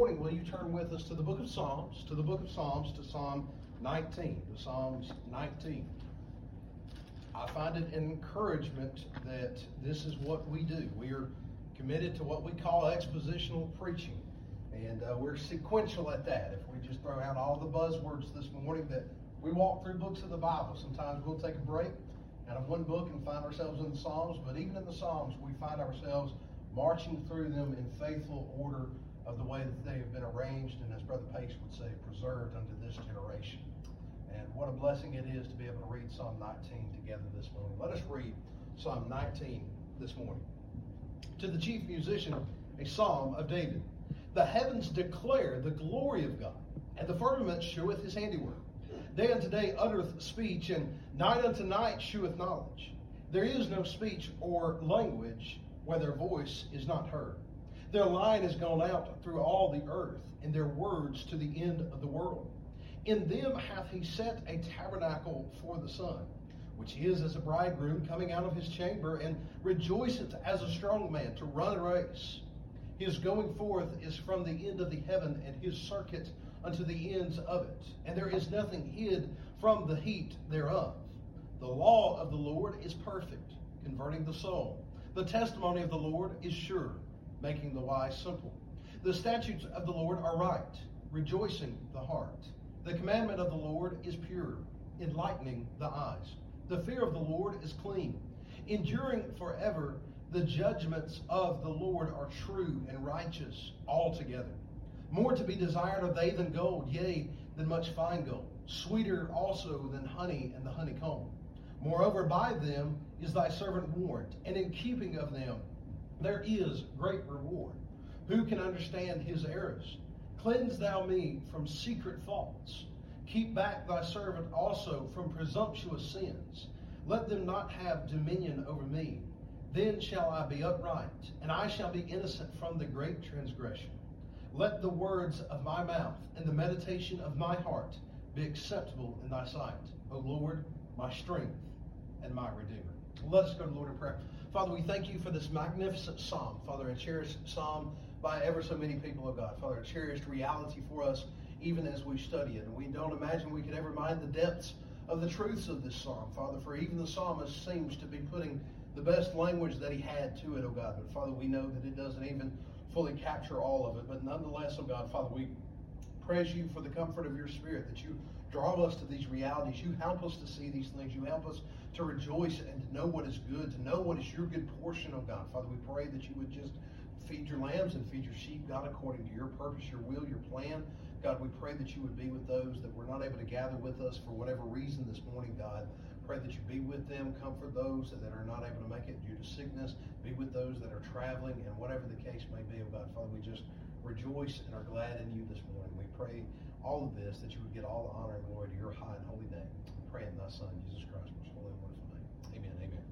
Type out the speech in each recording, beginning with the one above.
morning, will you turn with us to the book of Psalms, to the book of Psalms, to Psalm 19, to Psalms 19. I find it an encouragement that this is what we do. We are committed to what we call expositional preaching, and uh, we're sequential at that. If we just throw out all the buzzwords this morning, that we walk through books of the Bible. Sometimes we'll take a break out of one book and find ourselves in the Psalms, but even in the Psalms, we find ourselves marching through them in faithful order of the way that they have been arranged, and as Brother Pace would say, preserved unto this generation. And what a blessing it is to be able to read Psalm 19 together this morning. Let us read Psalm 19 this morning. To the chief musician, a psalm of David. The heavens declare the glory of God, and the firmament sheweth his handiwork. Day unto day uttereth speech, and night unto night sheweth knowledge. There is no speech or language where their voice is not heard. Their light is gone out through all the earth, and their words to the end of the world. In them hath he set a tabernacle for the sun, which is as a bridegroom coming out of his chamber, and rejoiceth as a strong man to run a race. His going forth is from the end of the heaven, and his circuit unto the ends of it. And there is nothing hid from the heat thereof. The law of the Lord is perfect, converting the soul. The testimony of the Lord is sure, making the wise simple. The statutes of the Lord are right, rejoicing the heart. The commandment of the Lord is pure, enlightening the eyes. The fear of the Lord is clean, enduring forever. The judgments of the Lord are true and righteous altogether. More to be desired are they than gold, yea, than much fine gold, sweeter also than honey and the honeycomb. Moreover, by them is thy servant warned, and in keeping of them there is great reward. Who can understand his errors? Cleanse thou me from secret faults. Keep back thy servant also from presumptuous sins. Let them not have dominion over me. Then shall I be upright, and I shall be innocent from the great transgression. Let the words of my mouth and the meditation of my heart be acceptable in thy sight, O Lord, my strength and my redeemer. Let us go to Lord in prayer. Father, we thank you for this magnificent psalm, Father, a cherished psalm by ever so many people of God. Father, a cherished reality for us even as we study it. And we don't imagine we could ever mind the depths of the truths of this psalm, Father, for even the psalmist seems to be putting the best language that he had to it, oh God. But Father, we know that it doesn't even fully capture all of it. But nonetheless, oh God, Father, we praise you for the comfort of your spirit that you draw us to these realities. You help us to see these things. You help us to rejoice and to know what is good, to know what is your good portion, oh God. Father, we pray that you would just feed your lambs and feed your sheep, God, according to your purpose, your will, your plan. God, we pray that you would be with those that were not able to gather with us for whatever reason this morning, God. Pray that you be with them, comfort those that are not able to make it due to sickness, be with those that are traveling, and whatever the case may be, oh God, Father, we just rejoice and are glad in you this morning. We pray all of this that you would get all the honor and glory to your high and holy name. We pray in thy Son, Jesus Christ, most holy and wonderful name. Amen. Amen.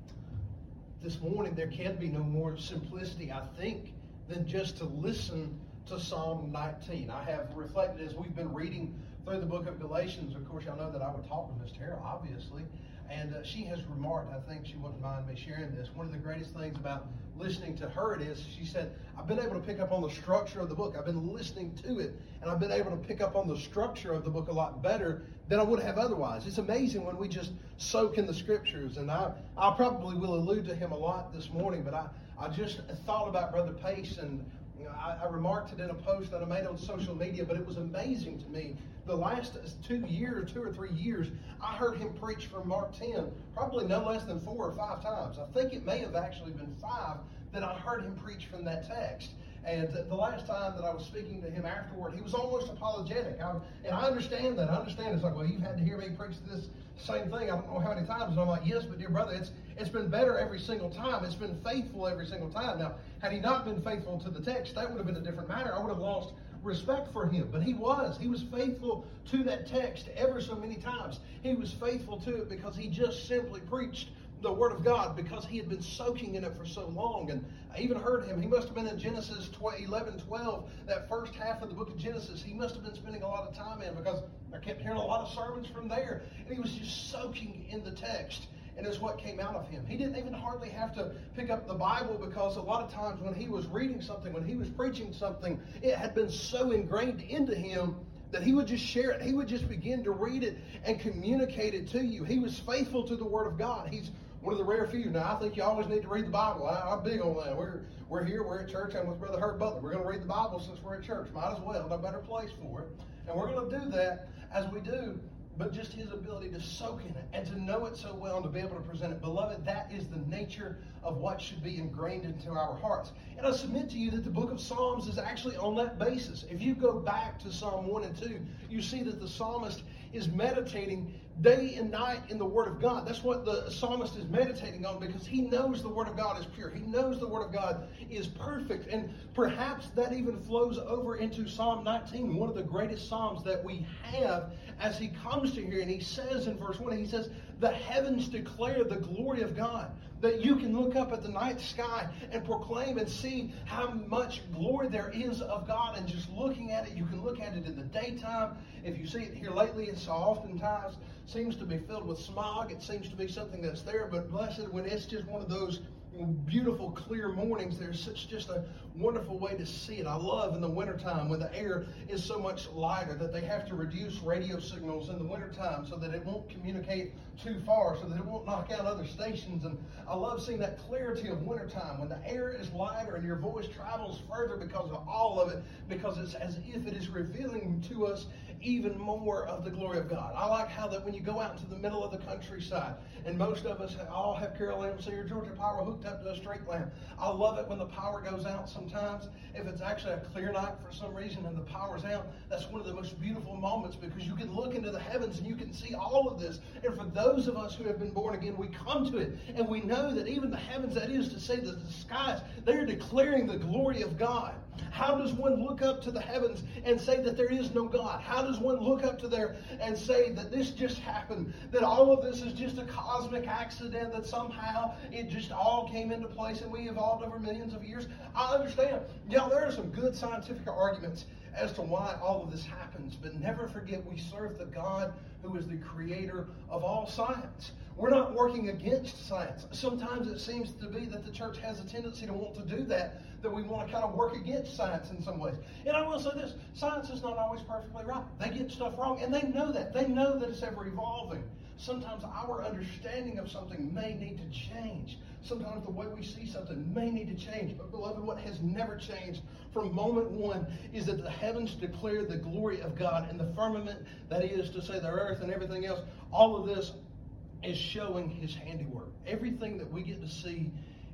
This morning, there can be no more simplicity, I think, than just to listen to Psalm 19. I have reflected as we've been reading through the book of Galatians. Of course, y'all know that I would talk to Miss Tara, obviously. And uh, she has remarked, I think she wouldn't mind me sharing this. One of the greatest things about listening to her it is she said, I've been able to pick up on the structure of the book. I've been listening to it, and I've been able to pick up on the structure of the book a lot better than I would have otherwise. It's amazing when we just soak in the scriptures. And I, I probably will allude to him a lot this morning, but I, I just thought about Brother Pace and you know, I, I, remarked it in a post that I made on social media, but it was amazing to me. The last two years, two or three years, I heard him preach from Mark 10 probably no less than four or five times. I think it may have actually been five that I heard him preach from that text. And the last time that I was speaking to him afterward, he was almost apologetic. I, and I understand that. I understand. It's like, well, you've had to hear me preach this same thing. I don't know how many times. And I'm like, yes, but dear brother, it's it's been better every single time. It's been faithful every single time. Now, had he not been faithful to the text, that would have been a different matter. I would have lost respect for him. But he was. He was faithful to that text ever so many times. He was faithful to it because he just simply preached the Word of God because he had been soaking in it for so long. And I even heard him. He must have been in Genesis 11, 12, that first half of the book of Genesis. He must have been spending a lot of time in because I kept hearing a lot of sermons from there. And he was just soaking in the text. And it's what came out of him. He didn't even hardly have to pick up the Bible because a lot of times when he was reading something, when he was preaching something, it had been so ingrained into him that he would just share it. He would just begin to read it and communicate it to you. He was faithful to the Word of God. He's one of the rare few. Now, I think you always need to read the Bible. I, am big on that. We're, we're here, we're at church. I'm with Brother Herb Butler. We're going to read the Bible since we're at church. Might as well. No better place for it. And we're going to do that as we do but just his ability to soak in it and to know it so well and to be able to present it. Beloved, that is the nature of what should be ingrained into our hearts. And I submit to you that the book of Psalms is actually on that basis. If you go back to Psalm 1 and 2, you see that the psalmist is meditating day and night in the Word of God. That's what the psalmist is meditating on because he knows the Word of God is pure. He knows the Word of God is perfect. And perhaps that even flows over into Psalm 19, one of the greatest Psalms that we have as he comes to here. And he says in verse 1, he says, The heavens declare the glory of God that you can look up at the night sky and proclaim and see how much glory there is of God. And just looking at it, you can look at it in the daytime. If you see it here lately, it's oftentimes seems to be filled with smog. It seems to be something that's there, but blessed when it's just one of those beautiful, clear mornings. There's such just a wonderful way to see it. I love in the wintertime when the air is so much lighter that they have to reduce radio signals in the wintertime so that it won't communicate too far, so that it won't knock out other stations. And I love seeing that clarity of wintertime when the air is lighter and your voice travels further because of all of it, because it's as if it is revealing to us even more of the glory of God. I like how that when you go out into the middle of the countryside, and most of us all have Carroll EMC or Georgia Power hooked up to a street lamp. I love it when the power goes out sometimes. If it's actually a clear night for some reason and the power's out, that's one of the most beautiful moments because you can look into the heavens and you can see all of this. And for those of us who have been born again, we come to it and we know that even the heavens, that is to say, the skies, they're declaring the glory of God. How does one look up to the heavens and say that there is no God? How does one look up to there and say that this just happened, that all of this is just a cosmic accident, that somehow it just all came into place and we evolved over millions of years? I understand. Yeah, there are some good scientific arguments as to why all of this happens, but never forget we serve the God who is the creator of all science. We're not working against science. Sometimes it seems to be that the church has a tendency to want to do that, that we want to kind of work against science in some ways. And I will say this science is not always perfectly right. They get stuff wrong, and they know that. They know that it's ever evolving. Sometimes our understanding of something may need to change. Sometimes the way we see something may need to change. But, beloved, what has never changed from moment one is that the heavens declare the glory of God, and the firmament, that is to say, the earth and everything else, all of this is showing his handiwork. Everything that we get to see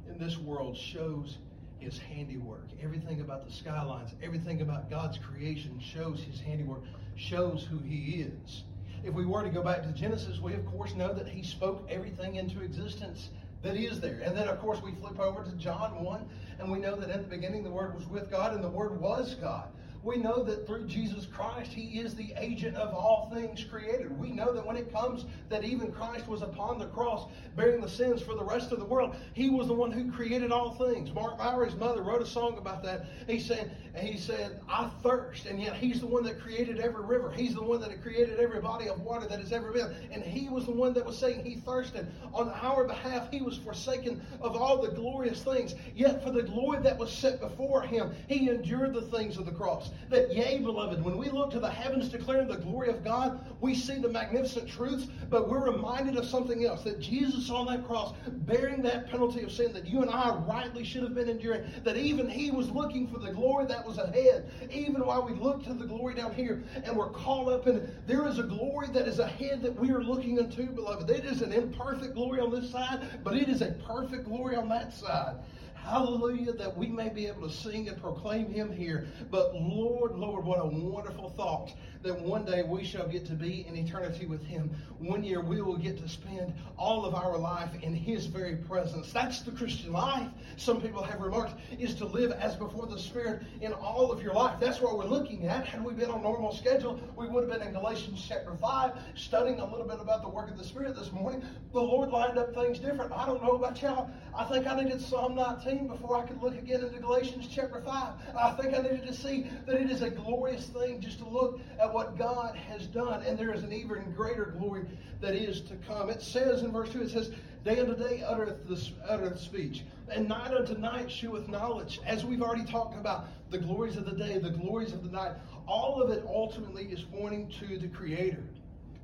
in this world shows his handiwork. Everything about the skylines, everything about God's creation shows his handiwork, shows who he is. If we were to go back to Genesis, we of course know that he spoke everything into existence that is there. And then, of course, we flip over to John 1, and we know that in the beginning the Word was with God, and the Word was God we know that through Jesus Christ, He is the agent of all things created. We know that when it comes that even Christ was upon the cross bearing the sins for the rest of the world, He was the one who created all things. Mark Bowery's mother wrote a song about that. He said, he said, I thirst, and yet He's the one that created every river. He's the one that created every body of water that has ever been. And He was the one that was saying He thirsted. On our behalf, He was forsaken of all the glorious things. Yet for the glory that was set before Him, He endured the things of the cross that, yea, beloved, when we look to the heavens declaring the glory of God, we see the magnificent truths, but we're reminded of something else that Jesus on that cross, bearing that penalty of sin that you and I rightly should have been enduring, that even He was looking for the glory that was ahead. Even while we look to the glory down here and we're caught up in it, there is a glory that is ahead that we are looking into, beloved. It is an imperfect glory on this side, but it is a perfect glory on that side. Hallelujah, that we may be able to sing and proclaim him here. But Lord, Lord, what a wonderful thought that one day we shall get to be in eternity with him. One year we will get to spend all of our life in his very presence. That's the Christian life. Some people have remarked is to live as before the Spirit in all of your life. That's what we're looking at. Had we been on normal schedule, we would have been in Galatians chapter 5, studying a little bit about the work of the Spirit this morning. The Lord lined up things different. I don't know about y'all. I think I needed Psalm 19 before I could look again into Galatians chapter 5. I think I needed to see that it is a glorious thing just to look at what God has done, and there is an even greater glory that is to come. It says in verse 2, it says, Day unto day uttereth, the, uttereth speech, and night unto night sheweth knowledge. As we've already talked about, the glories of the day, the glories of the night, all of it ultimately is pointing to the Creator.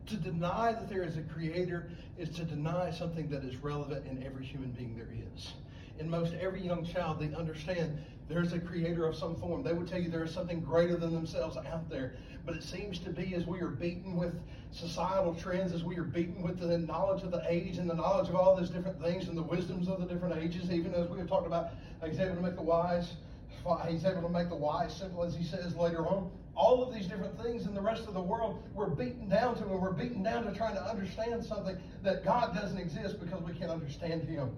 To deny that there is a Creator is to deny something that is relevant in every human being there is. In most every young child, they understand there's a creator of some form. They would tell you there is something greater than themselves out there. But it seems to be as we are beaten with societal trends, as we are beaten with the knowledge of the age and the knowledge of all these different things and the wisdoms of the different ages, even as we have talked about, he's able to make the wise, he's able to make the wise simple, as he says later on. All of these different things in the rest of the world, we're beaten down to, and we're beaten down to trying to understand something that God doesn't exist because we can't understand Him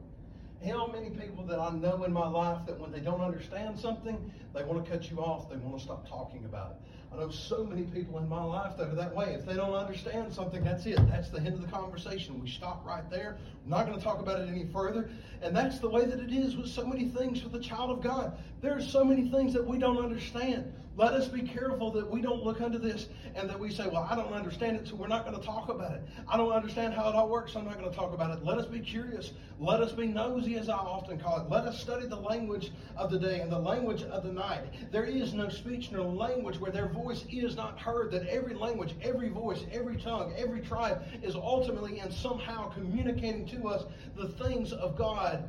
how many people that I know in my life that when they don't understand something, they want to cut you off, they want to stop talking about it. I know so many people in my life that are that way. If they don't understand something, that's it. That's the end of the conversation. We stop right there. I'm not going to talk about it any further. And that's the way that it is with so many things for the child of God. There are so many things that we don't understand. Let us be careful that we don't look under this and that we say, well, I don't understand it, so we're not going to talk about it. I don't understand how it all works, so I'm not going to talk about it. Let us be curious. Let us be nosy, as I often call it. Let us study the language of the day and the language of the night. There is no speech nor language where their voice is not heard, that every language, every voice, every tongue, every tribe is ultimately and somehow communicating to us the things of God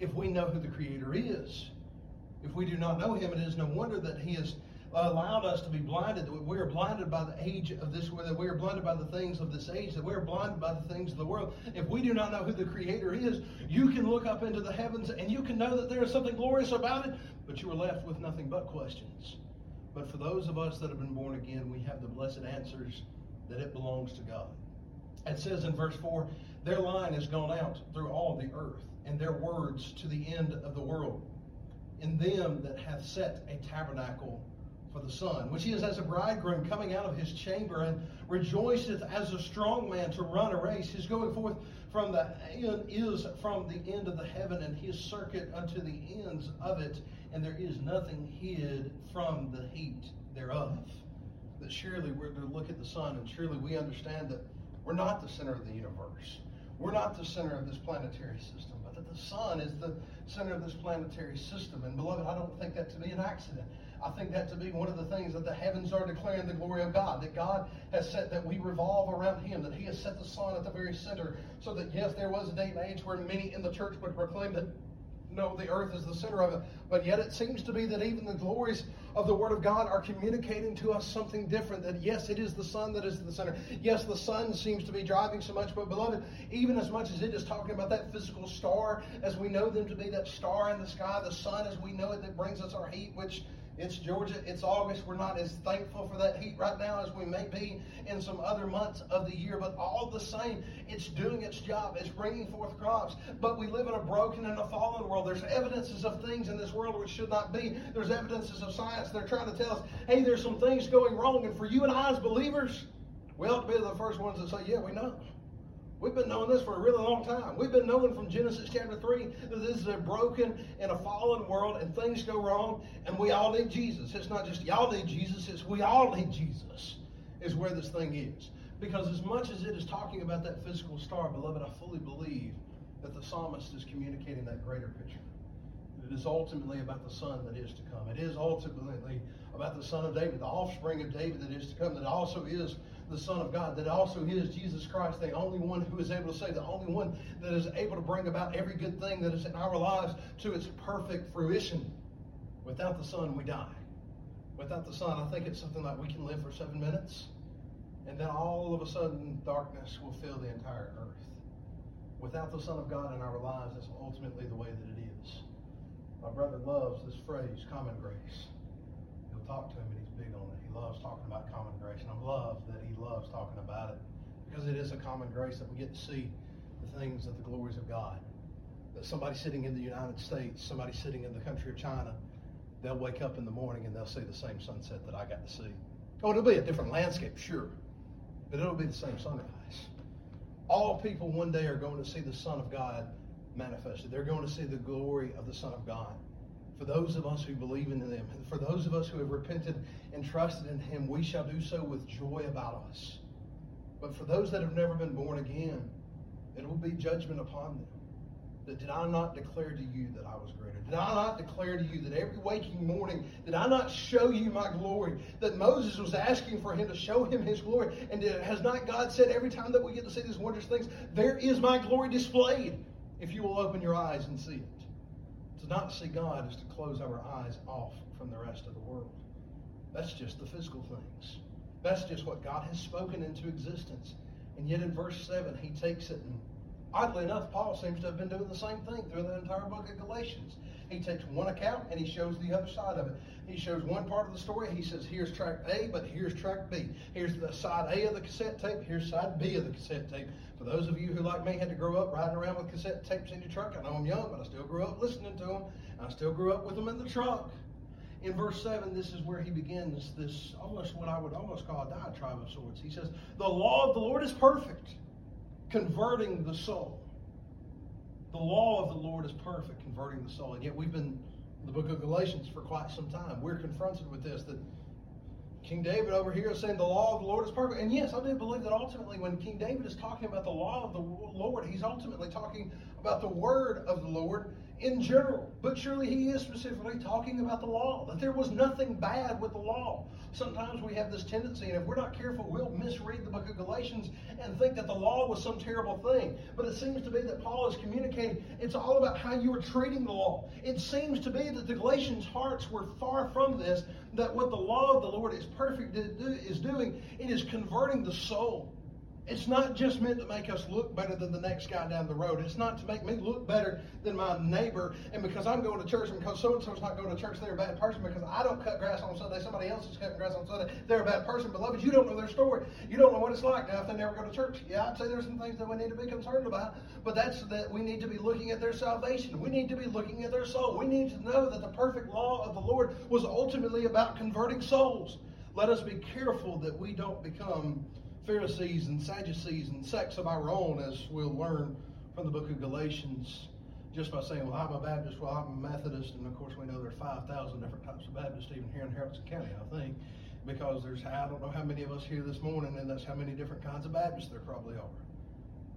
if we know who the Creator is. If we do not know Him, it is no wonder that He is allowed us to be blinded. That we are blinded by the age of this, that we are blinded by the things of this age, that we are blinded by the things of the world. If we do not know who the Creator is, you can look up into the heavens and you can know that there is something glorious about it, but you are left with nothing but questions. But for those of us that have been born again, we have the blessed answers that it belongs to God. It says in verse 4 Their line has gone out through all the earth, and their words to the end of the world. In them that hath set a tabernacle for the sun, which is as a bridegroom coming out of his chamber and rejoiceth as a strong man to run a race. His going forth from the end is from the end of the heaven, and his circuit unto the ends of it, and there is nothing hid from the heat thereof. That surely we're to look at the sun, and surely we understand that we're not the center of the universe. We're not the center of this planetary system, but that the sun is the center of this planetary system. And beloved, I don't think that to be an accident. I think that to be one of the things that the heavens are declaring the glory of God. That God has set that we revolve around Him, that He has set the sun at the very center, so that yes, there was a day and age where many in the church would proclaim that no, the earth is the center of it. But yet it seems to be that even the glories of the Word of God are communicating to us something different. That yes, it is the sun that is the center. Yes, the sun seems to be driving so much, but beloved, even as much as it is talking about that physical star, as we know them to be that star in the sky, the sun as we know it that brings us our heat, which it's Georgia. It's August. We're not as thankful for that heat right now as we may be in some other months of the year. But all the same, it's doing its job. It's bringing forth crops. But we live in a broken and a fallen world. There's evidences of things in this world which should not be. There's evidences of science. They're trying to tell us, hey, there's some things going wrong. And for you and I as believers, we ought to be the first ones to say, yeah, we know. We've been knowing this for a really long time. We've been knowing from Genesis chapter 3 that this is a broken and a fallen world and things go wrong and we all need Jesus. It's not just y'all need Jesus, it's we all need Jesus, is where this thing is. Because as much as it is talking about that physical star, beloved, I fully believe that the psalmist is communicating that greater picture. It is ultimately about the son that is to come. It is ultimately about the son of David, the offspring of David that is to come, that also is the Son of God, that also is Jesus Christ, the only one who is able to save, the only one that is able to bring about every good thing that is in our lives to its perfect fruition. Without the Son, we die. Without the Son, I think it's something like we can live for seven minutes, and then all of a sudden, darkness will fill the entire earth. Without the Son of God in our lives, that's ultimately the way that it is. My brother loves this phrase, common grace. He'll talk to him loves talking about common grace, and I love that he loves talking about it because it is a common grace that we get to see the things of the glories of God. That somebody sitting in the United States, somebody sitting in the country of China, they'll wake up in the morning and they'll see the same sunset that I got to see. Oh, it'll be a different landscape, sure, but it'll be the same sunrise. All people one day are going to see the Son of God manifested. They're going to see the glory of the Son of God for those of us who believe in Him, for those of us who have repented and trusted in Him, we shall do so with joy about us. But for those that have never been born again, it will be judgment upon them. That did I not declare to you that I was greater? Did I not declare to you that every waking morning, did I not show you my glory? That Moses was asking for him to show him his glory. And has not God said every time that we get to see these wondrous things, there is my glory displayed if you will open your eyes and see it? Not see God is to close our eyes off from the rest of the world. That's just the physical things. That's just what God has spoken into existence. And yet in verse 7, he takes it and oddly enough, Paul seems to have been doing the same thing through the entire book of Galatians. He takes one account and he shows the other side of it. He shows one part of the story. He says, here's track A, but here's track B. Here's the side A of the cassette tape. Here's side B of the cassette tape. For those of you who, like me, had to grow up riding around with cassette tapes in your truck, I know I'm young, but I still grew up listening to them. I still grew up with them in the truck. In verse 7, this is where he begins this almost what I would almost call a diatribe of sorts. He says, The law of the Lord is perfect, converting the soul. The law of the Lord is perfect, converting the soul. And yet we've been the book of Galatians for quite some time. We're confronted with this that King David over here is saying the law of the Lord is perfect. And yes, I do believe that ultimately when King David is talking about the law of the Lord, he's ultimately talking about the word of the Lord in general, but surely he is specifically talking about the law, that there was nothing bad with the law. Sometimes we have this tendency, and if we're not careful, we'll misread the book of Galatians and think that the law was some terrible thing. But it seems to be that Paul is communicating it's all about how you are treating the law. It seems to be that the Galatians' hearts were far from this, that what the law of the Lord is perfect is doing, it is converting the soul. It's not just meant to make us look better than the next guy down the road. It's not to make me look better than my neighbor. And because I'm going to church and because so and so's not going to church, they're a bad person. Because I don't cut grass on Sunday, somebody else is cutting grass on Sunday, they're a bad person. Beloved, you don't know their story. You don't know what it's like now if they never go to church. Yeah, I'd say there's some things that we need to be concerned about, but that's that we need to be looking at their salvation. We need to be looking at their soul. We need to know that the perfect law of the Lord was ultimately about converting souls. Let us be careful that we don't become Pharisees and Sadducees and sects of our own, as we'll learn from the book of Galatians, just by saying, well, I'm a Baptist, well, I'm a Methodist, and of course we know there are 5,000 different types of Baptists even here in Haralson County, I think, because there's, I don't know how many of us here this morning, and that's how many different kinds of Baptists there probably are.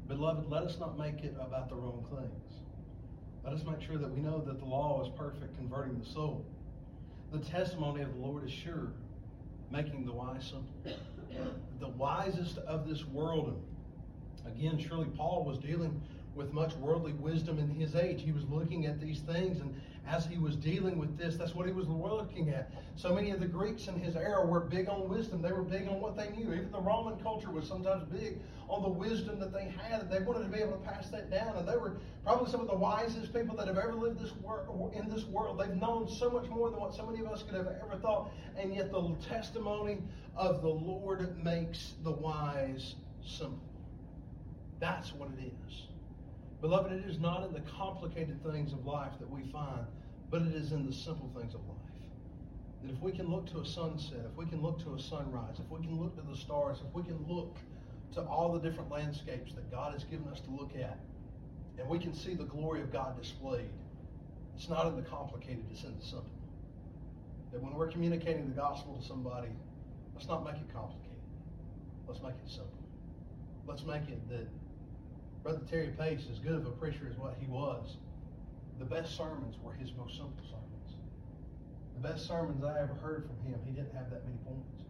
Beloved, let us not make it about the wrong things. Let us make sure that we know that the law is perfect, converting the soul. The testimony of the Lord is sure, making the wise simple the wisest of this world. Again, surely Paul was dealing with much worldly wisdom in his age. He was looking at these things, and as he was dealing with this, that's what he was looking at. So many of the Greeks in his era were big on wisdom. They were big on what they knew. Even the Roman culture was sometimes big on the wisdom that they had, they wanted to be able to pass that down. And they were probably some of the wisest people that have ever lived this in this world. They've known so much more than what so many of us could have ever thought, and yet the testimony of the Lord makes the wise simple. That's what it is. Beloved, it is not in the complicated things of life that we find, but it is in the simple things of life. That if we can look to a sunset, if we can look to a sunrise, if we can look to the stars, if we can look to all the different landscapes that God has given us to look at, and we can see the glory of God displayed, it's not in the complicated, it's in the simple. That when we're communicating the gospel to somebody, let's not make it complicated. Let's make it simple. Let's make it that Brother Terry Pace, as good of a preacher as what he was, the best sermons were his most simple sermons. The best sermons I ever heard from him, he didn't have that many points.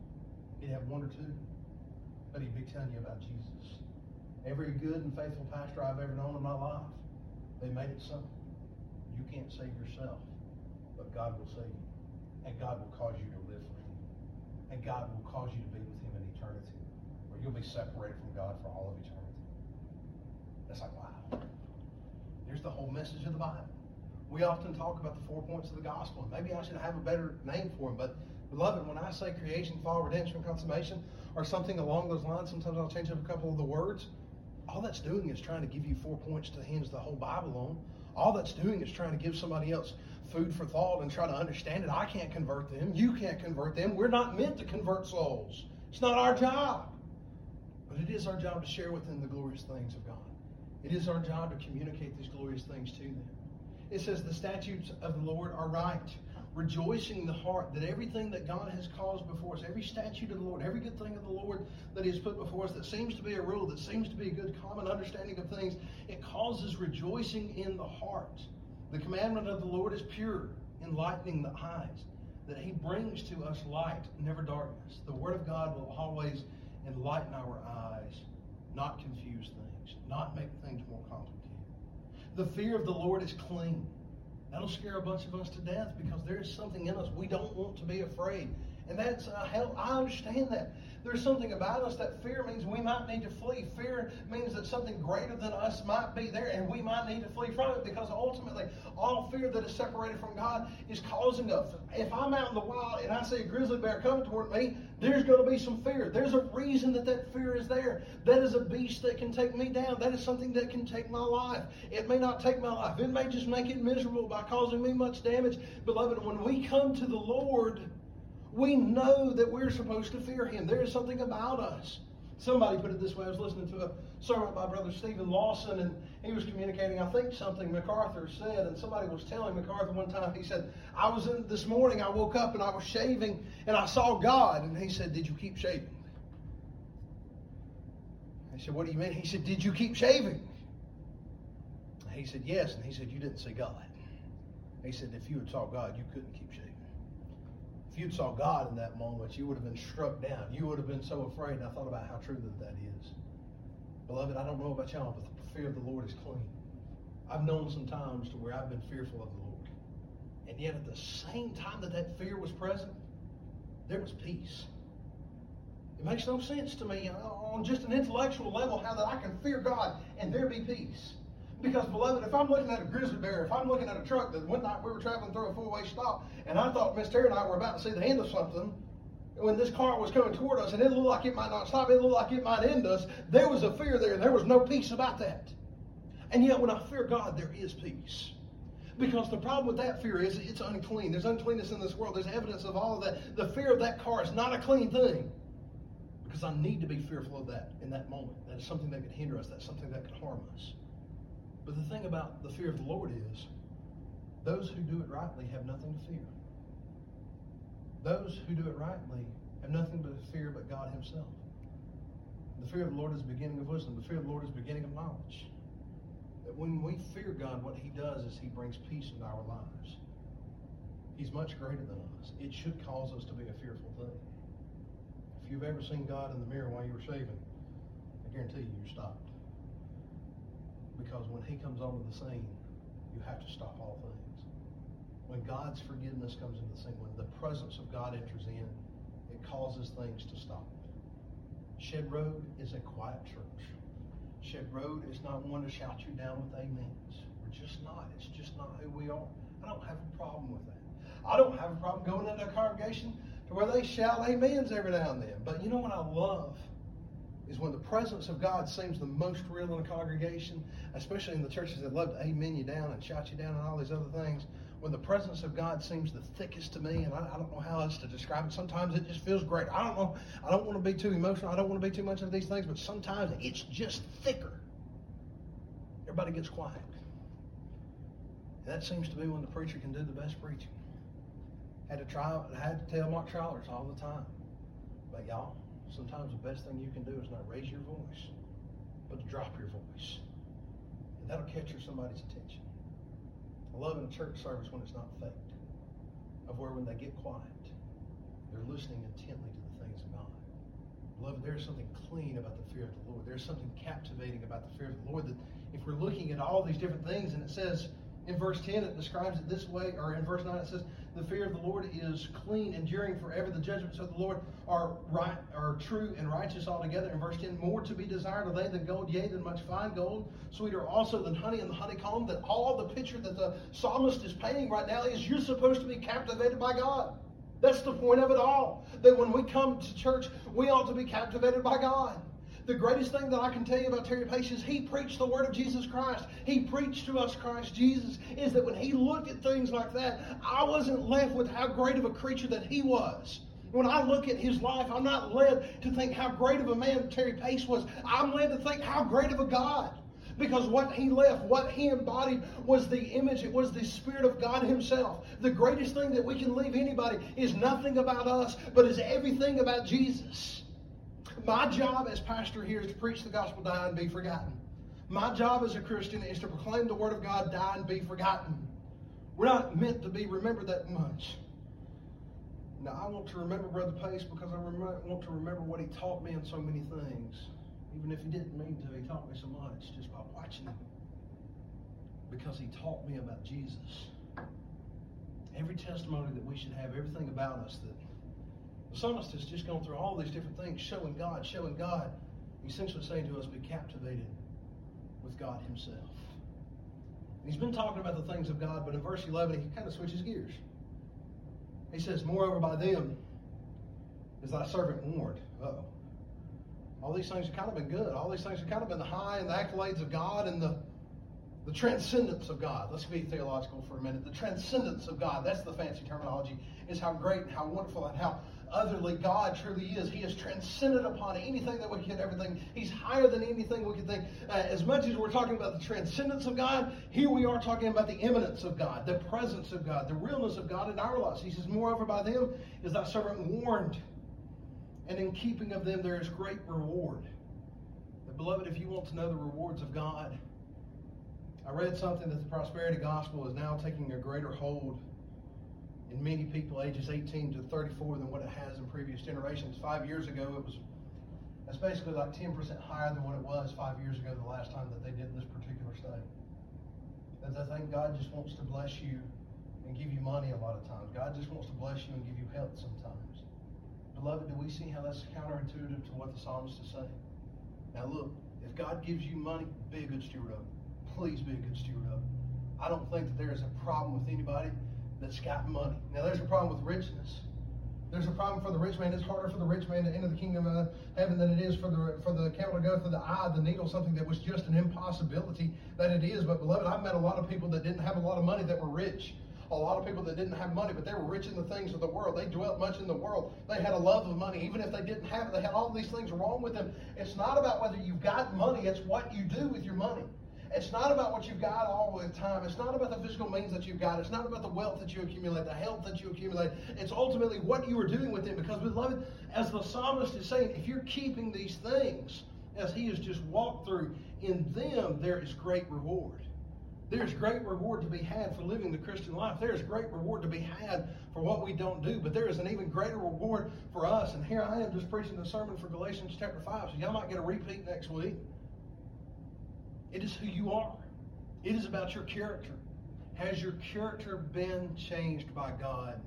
He'd have one or two, but he'd be telling you about Jesus. Every good and faithful pastor I've ever known in my life, they made it simple. You can't save yourself, but God will save you. And God will cause you to live for him. And God will cause you to be with him in eternity, where you'll be separated from God for all of eternity. It's like, wow. There's the whole message of the Bible. We often talk about the four points of the gospel, maybe I should have a better name for them, but beloved, when I say creation, fall, redemption, consummation, or something along those lines, sometimes I'll change up a couple of the words. All that's doing is trying to give you four points to hinge the whole Bible on. All that's doing is trying to give somebody else food for thought and try to understand it. I can't convert them. You can't convert them. We're not meant to convert souls. It's not our job. But it is our job to share with them the glorious things of God. It is our job to communicate these glorious things to them. It says, The statutes of the Lord are right. rejoicing in the heart that everything that God has caused before us, every statute of the Lord, every good thing of the Lord that He has put before us, that seems to be a rule, that seems to be a good common understanding of things, it causes rejoicing in the heart. The commandment of the Lord is pure, enlightening the eyes, that He brings to us light, never darkness. The Word of God will always enlighten our eyes, not confuse things, not make things more complicated. The fear of the Lord is clean. That'll scare a bunch of us to death because there is something in us we don't want to be afraid. And that's uh, hell. I understand that. There's something about us that fear means we might need to flee. Fear means that something greater than us might be there and we might need to flee from it because ultimately all fear that is separated from God is causing us. If I'm out in the wild and I see a grizzly bear coming toward me, there's going to be some fear. There's a reason that that fear is there. That is a beast that can take me down. That is something that can take my life. It may not take my life. It may just make it miserable by causing me much damage. Beloved, when we come to the Lord, we know that we're supposed to fear him. There is something about us. Somebody put it this way. I was listening to a sermon by Brother Steven Lawson, and he was communicating, I think, something MacArthur said. And somebody was telling MacArthur one time, he said, I was in this morning, I woke up and I was shaving, and I saw God. And he said, Did you keep shaving? I said, What do you mean? He said, Did you keep shaving? He said, Yes. And he said, You didn't see God. He said, If you had saw God, you couldn't keep shaving if you'd saw God in that moment, you would have been struck down. You would have been so afraid. And I thought about how true that that is. Beloved, I don't know about y'all, but the fear of the Lord is clean. I've known some times to where I've been fearful of the Lord. And yet at the same time that that fear was present, there was peace. It makes no sense to me on just an intellectual level how that I can fear God and there be peace. Because, beloved, if I'm looking at a grizzly bear, if I'm looking at a truck that one night we were traveling through a four-way stop, and I thought Miss Terry and I were about to see the end of something, when this car was coming toward us, and it looked like it might not stop, it looked like it might end us, there was a fear there, and there was no peace about that. And yet, when I fear God, there is peace. Because the problem with that fear is it's unclean. There's uncleanness in this world. There's evidence of all of that. The fear of that car is not a clean thing. Because I need to be fearful of that in that moment. That is something that could hinder us. That's something that could harm us. But the thing about the fear of the Lord is those who do it rightly have nothing to fear. Those who do it rightly have nothing but fear but God Himself. The fear of the Lord is the beginning of wisdom. The fear of the Lord is the beginning of knowledge. That when we fear God, what He does is He brings peace into our lives. He's much greater than us. It should cause us to be a fearful thing. If you've ever seen God in the mirror while you were shaving, I guarantee you, you stopped. Because when He comes onto the scene, you have to stop all things. When God's forgiveness comes into the scene, when the presence of God enters in, it causes things to stop. Shed Road is a quiet church. Shed Road is not one to shout you down with amens. We're just not. It's just not who we are. I don't have a problem with that. I don't have a problem going into a congregation to where they shout amens every now and then. But you know what I love? Is when the presence of God seems the most real in a congregation, especially in the churches that love to amen you down and shout you down and all these other things. When the presence of God seems the thickest to me, and I, I don't know how else to describe it. Sometimes it just feels great. I don't know. I don't want to be too emotional. I don't want to be too much of these things, but sometimes it's just thicker. Everybody gets quiet. And that seems to be when the preacher can do the best preaching. Had to try. I Had to tell Mark Trowlers all the time. But y'all, sometimes the best thing you can do is not raise your voice, but to drop your voice. And that'll capture somebody's attention. I love in a church service when it's not faked, of where when they get quiet, they're listening intently to the things of God. Beloved, there's something clean about the fear of the Lord. There's something captivating about the fear of the Lord that if we're looking at all these different things, and it says in verse 10, it describes it this way, or in verse 9, it says, The fear of the Lord is clean, enduring forever. The judgments of the Lord are right, are true and righteous altogether. In verse 10, more to be desired are they than gold, yea, than much fine gold, sweeter also than honey and the honeycomb. That all the picture that the psalmist is painting right now is you're supposed to be captivated by God. That's the point of it all. That when we come to church, we ought to be captivated by God. The greatest thing that I can tell you about Terry Pace is he preached the word of Jesus Christ. He preached to us Christ Jesus. Is that when he looked at things like that, I wasn't left with how great of a creature that he was. When I look at his life, I'm not led to think how great of a man Terry Pace was. I'm led to think how great of a God. Because what he left, what he embodied, was the image, it was the Spirit of God Himself. The greatest thing that we can leave anybody is nothing about us, but is everything about Jesus. My job as pastor here is to preach the gospel, die, and be forgotten. My job as a Christian is to proclaim the Word of God, die, and be forgotten. We're not meant to be remembered that much. Now, I want to remember Brother Pace because I want to remember what he taught me in so many things. Even if he didn't mean to, he taught me so much just by watching him. Because he taught me about Jesus. Every testimony that we should have, everything about us that psalmist has just gone through all these different things, showing God, showing God, essentially saying to us, be captivated with God Himself. And he's been talking about the things of God, but in verse 11, he kind of switches gears. He says, Moreover, by them is thy servant warned. oh All these things have kind of been good. All these things have kind of been the high and the accolades of God and the, the transcendence of God. Let's be theological for a minute. The transcendence of God, that's the fancy terminology, is how great and how wonderful and how otherly God truly is. He is transcendent upon anything that we can everything. He's higher than anything we can think. Uh, as much as we're talking about the transcendence of God, here we are talking about the immanence of God, the presence of God, the realness of God in our lives. He says, Moreover, by them is thy servant warned, and in keeping of them there is great reward. But beloved, if you want to know the rewards of God, I read something that the prosperity gospel is now taking a greater hold in many people ages 18 to 34 than what it has in previous generations. Five years ago, it was that's basically like 10% higher than what it was five years ago, the last time that they did this particular study. And I think God just wants to bless you and give you money a lot of times. God just wants to bless you and give you health sometimes. Beloved, do we see how that's counterintuitive to what the psalmist is saying? Now look, if God gives you money, be a good steward of it. Please be a good steward of it. I don't think that there is a problem with anybody that's got money. Now, there's a problem with richness. There's a problem for the rich man. It's harder for the rich man to enter the kingdom of heaven than it is for the for the camel to go through the eye of the needle, something that was just an impossibility that it is. But beloved, I've met a lot of people that didn't have a lot of money that were rich. A lot of people that didn't have money, but they were rich in the things of the world. They dwelt much in the world. They had a love of money. Even if they didn't have it, they had all these things wrong with them. It's not about whether you've got money, it's what you do with your money. It's not about what you've got all the time. It's not about the physical means that you've got. It's not about the wealth that you accumulate, the health that you accumulate. It's ultimately what you are doing with it. Because, beloved, as the psalmist is saying, if you're keeping these things, as he has just walked through, in them there is great reward. There's great reward to be had for living the Christian life. There's great reward to be had for what we don't do, but there is an even greater reward for us. And here I am just preaching the sermon for Galatians chapter 5, so y'all might get a repeat next week. It is who you are. It is about your character. Has your character been changed by God?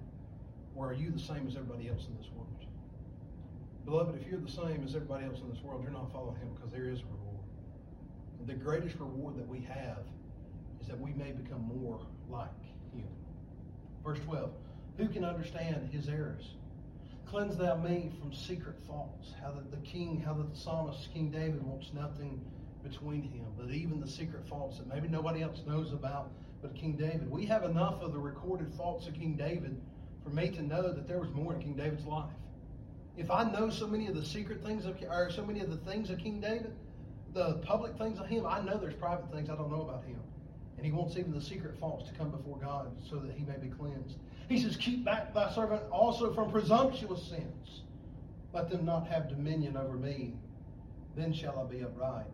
Or are you the same as everybody else in this world? Beloved, if you're the same as everybody else in this world, you're not following Him because there is a reward. The greatest reward that we have is that we may become more like Him. Verse 12 Who can understand His errors? Cleanse thou me from secret faults. How that the king, how that the psalmist, King David, wants nothing between him, but even the secret faults that maybe nobody else knows about but King David. We have enough of the recorded faults of King David for me to know that there was more in King David's life. If I know so many of the secret things of, or so many of the things of King David, the public things of him, I know there's private things I don't know about him. And he wants even the secret faults to come before God so that he may be cleansed. He says, Keep back thy servant also from presumptuous sins. Let them not have dominion over me. Then shall I be upright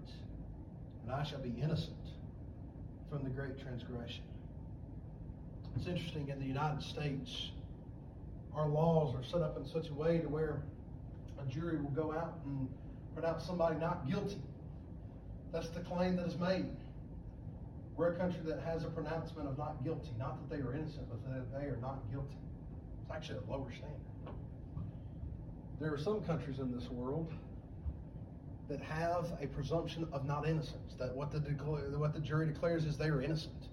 and I shall be innocent from the great transgression. It's interesting in the United States, our laws are set up in such a way to where a jury will go out and pronounce somebody not guilty. That's the claim that is made. We're a country that has a pronouncement of not guilty. Not that they are innocent, but that they are not guilty. It's actually a lower standard. There are some countries in this world that have a presumption of not innocence, that what the, what the jury declares is they are innocent.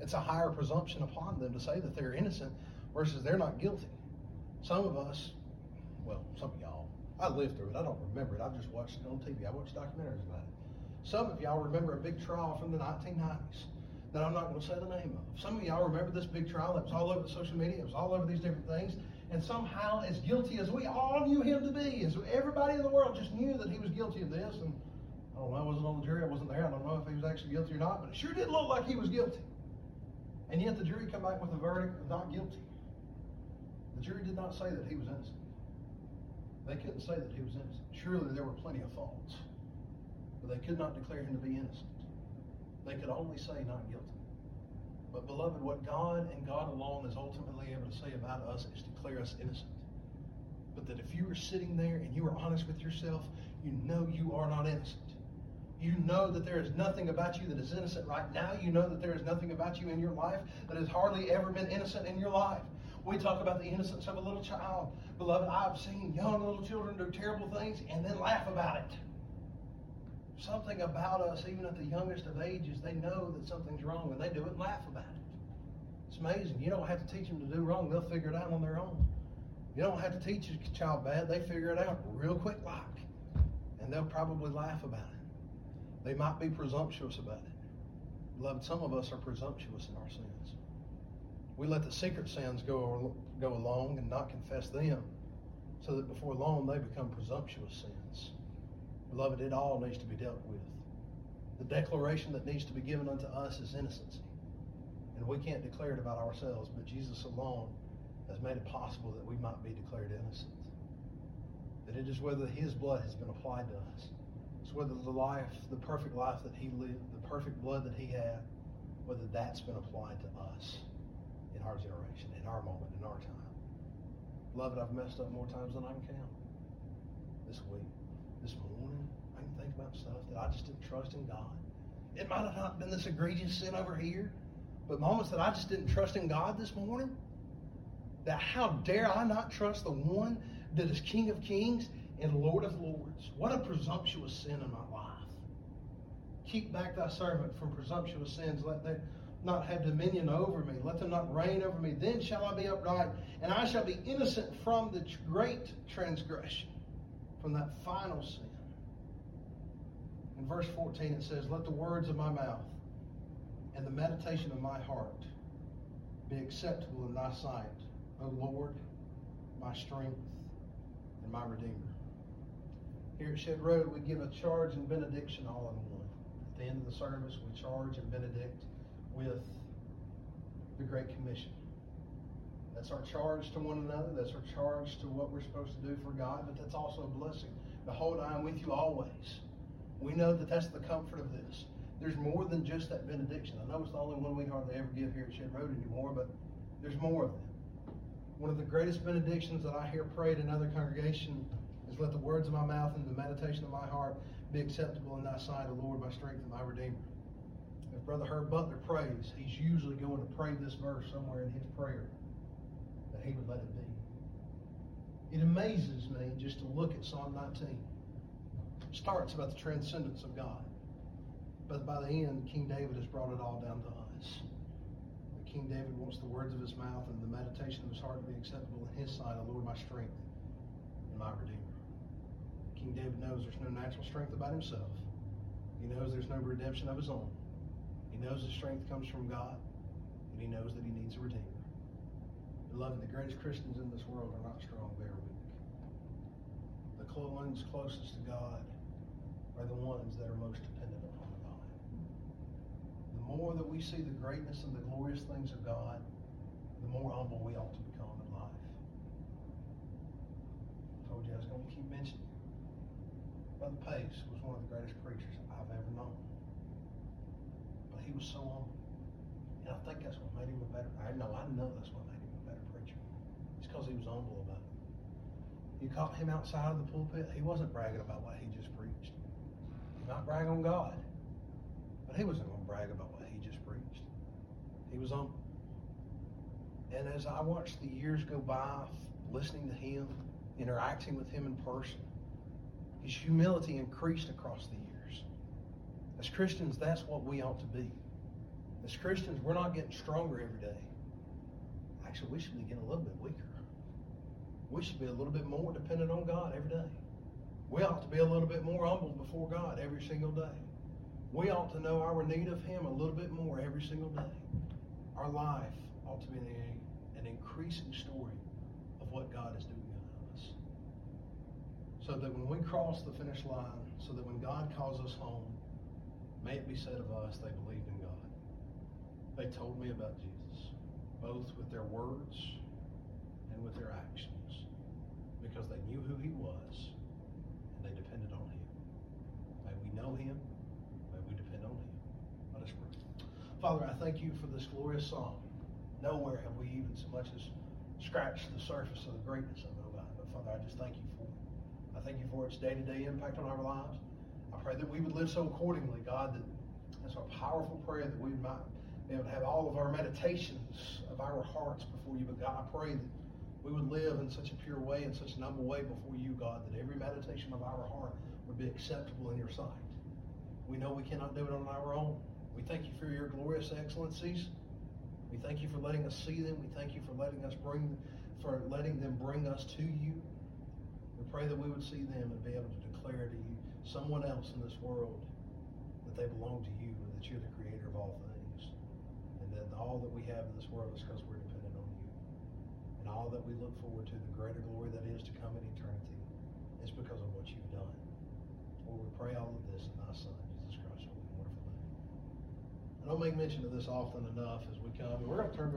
It's a higher presumption upon them to say that they're innocent versus they're not guilty. Some of us, well, some of y'all, I lived through it. I don't remember it. I've just watched it on TV. I watched documentaries about it. Some of y'all remember a big trial from the 1990s that I'm not going to say the name of. Some of y'all remember this big trial that was all over social media. It was all over these different things and somehow as guilty as we all knew him to be, as everybody in the world just knew that he was guilty of this, and I don't know, I wasn't on the jury, I wasn't there, I don't know if he was actually guilty or not, but it sure did look like he was guilty. And yet the jury come back with a verdict of not guilty. The jury did not say that he was innocent. They couldn't say that he was innocent. Surely there were plenty of faults, but they could not declare him to be innocent. They could only say not guilty. But beloved, what God and God alone is ultimately able to say about us is declare us innocent. But that if you were sitting there and you were honest with yourself, you know you are not innocent. You know that there is nothing about you that is innocent right now. You know that there is nothing about you in your life that has hardly ever been innocent in your life. We talk about the innocence of a little child. Beloved, I've seen young little children do terrible things and then laugh about it. Something about us, even at the youngest of ages, they know that something's wrong and they do it and laugh about it. It's amazing. You don't have to teach them to do wrong, they'll figure it out on their own. You don't have to teach a child bad, they figure it out real quick like. And they'll probably laugh about it. They might be presumptuous about it. Beloved, some of us are presumptuous in our sins. We let the secret sins go, go along and not confess them, so that before long they become presumptuous sins. Beloved, it all needs to be dealt with. The declaration that needs to be given unto us is innocency. And we can't declare it about ourselves, but Jesus alone has made it possible that we might be declared innocent. That it is whether his blood has been applied to us It's whether the life, the perfect life that he lived, the perfect blood that he had, whether that's been applied to us in our generation, in our moment, in our time. Beloved, I've messed up more times than I can count. This week, this morning, I can think about stuff that I just didn't trust in God. It might have not been this egregious sin over here, but moments that I just didn't trust in God this morning. That how dare I not trust the one that is King of Kings and Lord of Lords. What a presumptuous sin in my life. Keep back thy servant from presumptuous sins. Let them not have dominion over me. Let them not reign over me. Then shall I be upright, and I shall be innocent from the great transgression, from that final sin. In verse 14 it says, Let the words of my mouth and the meditation of my heart be acceptable in thy sight, O Lord, my strength and my Redeemer. Here at Shed Road, we give a charge and benediction all in one. At the end of the service, we charge and benedict with the Great Commission. That's our charge to one another. That's our charge to what we're supposed to do for God, but that's also a blessing. Behold, I am with you always. We know that that's the comfort of this. There's more than just that benediction. I know it's the only one we hardly ever give here at Shed Road anymore, but there's more of them. One of the greatest benedictions that I hear prayed in other congregations is let the words of my mouth and the meditation of my heart be acceptable in thy sight, O Lord, my strength and my redeemer. If Brother Herb Butler prays, he's usually going to pray this verse somewhere in his prayer that he would let it be. It amazes me just to look at Psalm 19. It starts about the transcendence of God. But by the end, King David has brought it all down to us. King David wants the words of his mouth and the meditation of his heart to be acceptable in his sight, O Lord, my strength and my redeemer. King David knows there's no natural strength about himself. He knows there's no redemption of his own. He knows his strength comes from God, and he knows that he needs a redeemer. Beloved, the greatest Christians in this world are not strong, they are weak. The ones closest to God are the ones that are most dependent upon God. The more that we see the greatness and the glorious things of God, the more humble we ought to become in life. I told you I was going to keep mentioning Brother Pace was one of the greatest preachers I've ever known. But he was so humble. And I think that's what made him a better, I know, I know that's what made him a better preacher. It's because he was humble about it. You caught him outside of the pulpit, he wasn't bragging about what he just preached. He might brag on God, but he wasn't going to brag about what he just preached. He was humble. And as I watched the years go by, listening to him, interacting with him in person, his humility increased across the years. As Christians, that's what we ought to be. As Christians, we're not getting stronger every day. Actually, we should be getting a little bit weaker. We should be a little bit more dependent on God every day. We ought to be a little bit more humble before God every single day. We ought to know our need of Him a little bit more every single day. Our life ought to be an increasing story of what God is doing. In us. So that when we cross the finish line, so that when God calls us home, may it be said of us, they believed in God. They told me about Jesus, both with their words and with their actions, because they knew who He was and they depended on Him. May we know Him, may we depend on Him. Let us pray. Father, I thank you for this glorious song. Nowhere have we even so much as scratched the surface of the greatness of it, oh God. But Father, I just thank you for it. I thank you for its day-to-day impact on our lives. I pray that we would live so accordingly, God, that that's a powerful prayer that we might be able to have all of our meditations of our hearts before you. But God, I pray that we would live in such a pure way, in such an humble way before you, God, that every meditation of our heart would be acceptable in your sight. We know we cannot do it on our own. We thank you for your glorious excellencies. We thank you for letting us see them. We thank you for letting us bring, for letting them bring us to you. We pray that we would see them and be able to declare to you, someone else in this world, that they belong to you and that you're the creator of all things. And that all that we have in this world is because we're dependent on you. And all that we look forward to, the greater glory that is to come in eternity, is because of what you've done. Lord, we pray all of this in thy Son, Jesus Christ, holy wonderful name. I don't make mention of this often enough as we come. We're going to turn